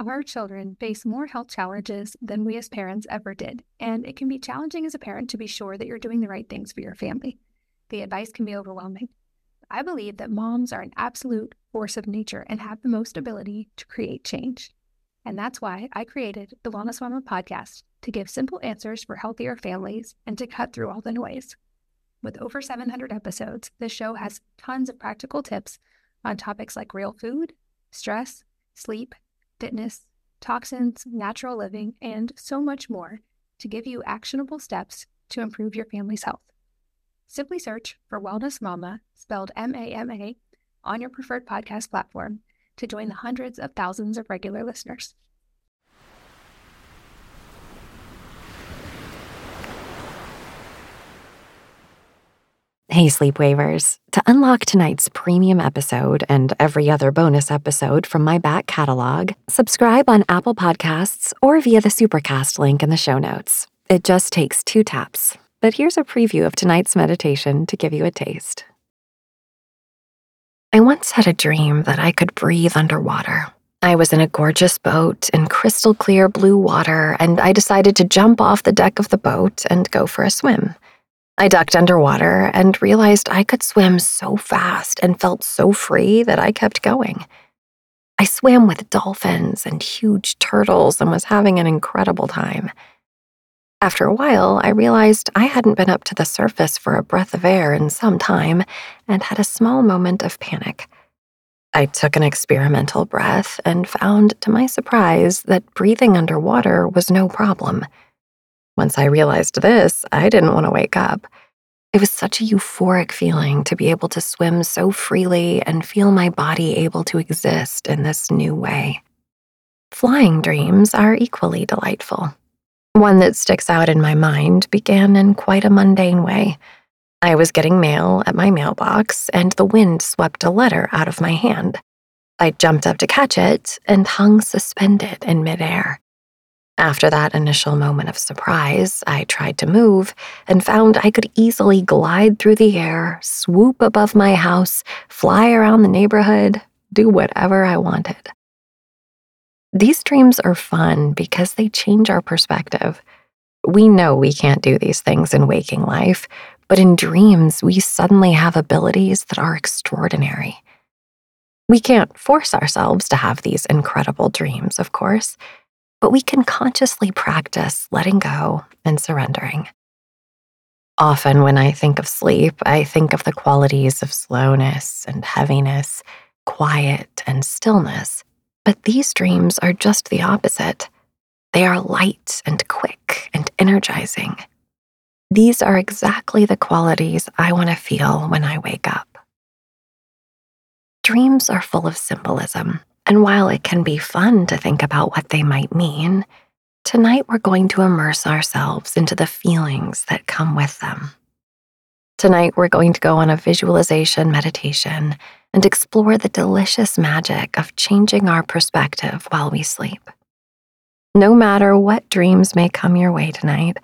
Our children face more health challenges than we as parents ever did, and it can be challenging as a parent to be sure that you're doing the right things for your family. The advice can be overwhelming. I believe that moms are an absolute force of nature and have the most ability to create change. And that's why I created the Wellness Mama podcast to give simple answers for healthier families and to cut through all the noise. With over 700 episodes, the show has tons of practical tips on topics like real food, stress, sleep, fitness, toxins, natural living, and so much more to give you actionable steps to improve your family's health. Simply search for Wellness Mama, spelled M A M A, on your preferred podcast platform to join the hundreds of thousands of regular listeners. Hey, Sleepwavers. To unlock tonight's premium episode and every other bonus episode from my back catalog, subscribe on Apple Podcasts or via the Supercast link in the show notes. It just takes two taps. But here's a preview of tonight's meditation to give you a taste. I once had a dream that I could breathe underwater. I was in a gorgeous boat in crystal clear blue water, and I decided to jump off the deck of the boat and go for a swim. I ducked underwater and realized I could swim so fast and felt so free that I kept going. I swam with dolphins and huge turtles and was having an incredible time. After a while, I realized I hadn't been up to the surface for a breath of air in some time and had a small moment of panic. I took an experimental breath and found, to my surprise, that breathing underwater was no problem. Once I realized this, I didn't want to wake up. It was such a euphoric feeling to be able to swim so freely and feel my body able to exist in this new way. Flying dreams are equally delightful. One that sticks out in my mind began in quite a mundane way. I was getting mail at my mailbox, and the wind swept a letter out of my hand. I jumped up to catch it and hung suspended in midair. After that initial moment of surprise, I tried to move and found I could easily glide through the air, swoop above my house, fly around the neighborhood, do whatever I wanted. These dreams are fun because they change our perspective. We know we can't do these things in waking life, but in dreams, we suddenly have abilities that are extraordinary. We can't force ourselves to have these incredible dreams, of course but we can consciously practice letting go and surrendering. Often, when I think of sleep, I think of the qualities of slowness and heaviness, quiet and stillness. But these dreams are just the opposite. They are light and quick and energizing. These are exactly the qualities I want to feel when I wake up. Dreams are full of symbolism, and while it can be fun to think about what they might mean, tonight we're going to immerse ourselves into the feelings that come with them. Tonight we're going to go on a visualization meditation and explore the delicious magic of changing our perspective while we sleep. No matter what dreams may come your way tonight,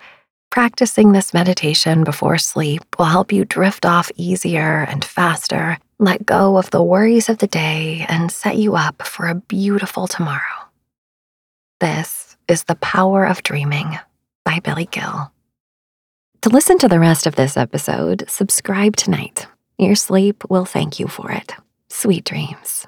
practicing this meditation before sleep will help you drift off easier and faster let go of the worries of the day, and set you up for a beautiful tomorrow. This is The Power of Dreaming by Billy Gill. To listen to the rest of this episode, subscribe tonight. Your sleep will thank you for it. Sweet dreams.